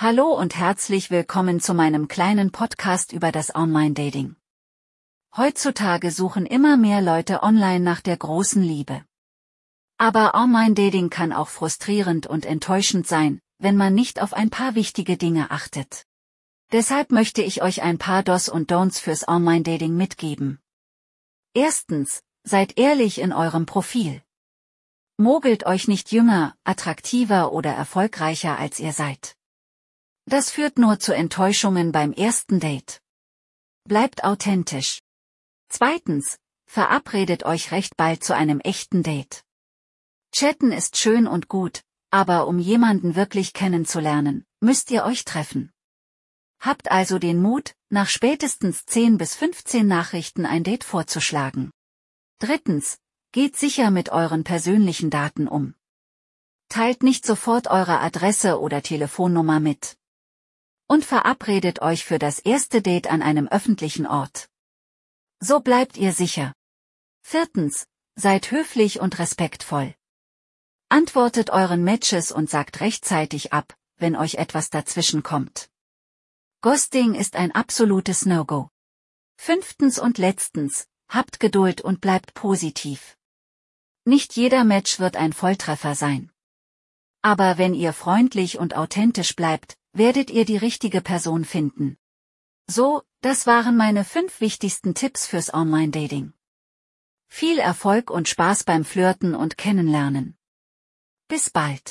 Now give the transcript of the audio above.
Hallo und herzlich willkommen zu meinem kleinen Podcast über das Online-Dating. Heutzutage suchen immer mehr Leute online nach der großen Liebe. Aber Online-Dating kann auch frustrierend und enttäuschend sein, wenn man nicht auf ein paar wichtige Dinge achtet. Deshalb möchte ich euch ein paar Dos und Don'ts fürs Online-Dating mitgeben. Erstens, seid ehrlich in eurem Profil. Mogelt euch nicht jünger, attraktiver oder erfolgreicher als ihr seid. Das führt nur zu Enttäuschungen beim ersten Date. Bleibt authentisch. Zweitens, verabredet euch recht bald zu einem echten Date. Chatten ist schön und gut, aber um jemanden wirklich kennenzulernen, müsst ihr euch treffen. Habt also den Mut, nach spätestens 10 bis 15 Nachrichten ein Date vorzuschlagen. Drittens, geht sicher mit euren persönlichen Daten um. Teilt nicht sofort eure Adresse oder Telefonnummer mit und verabredet euch für das erste Date an einem öffentlichen Ort. So bleibt ihr sicher. Viertens, seid höflich und respektvoll. Antwortet euren Matches und sagt rechtzeitig ab, wenn euch etwas dazwischen kommt. Ghosting ist ein absolutes No-Go. Fünftens und letztens, habt Geduld und bleibt positiv. Nicht jeder Match wird ein Volltreffer sein. Aber wenn ihr freundlich und authentisch bleibt, werdet ihr die richtige Person finden. So, das waren meine fünf wichtigsten Tipps fürs Online-Dating. Viel Erfolg und Spaß beim Flirten und Kennenlernen. Bis bald.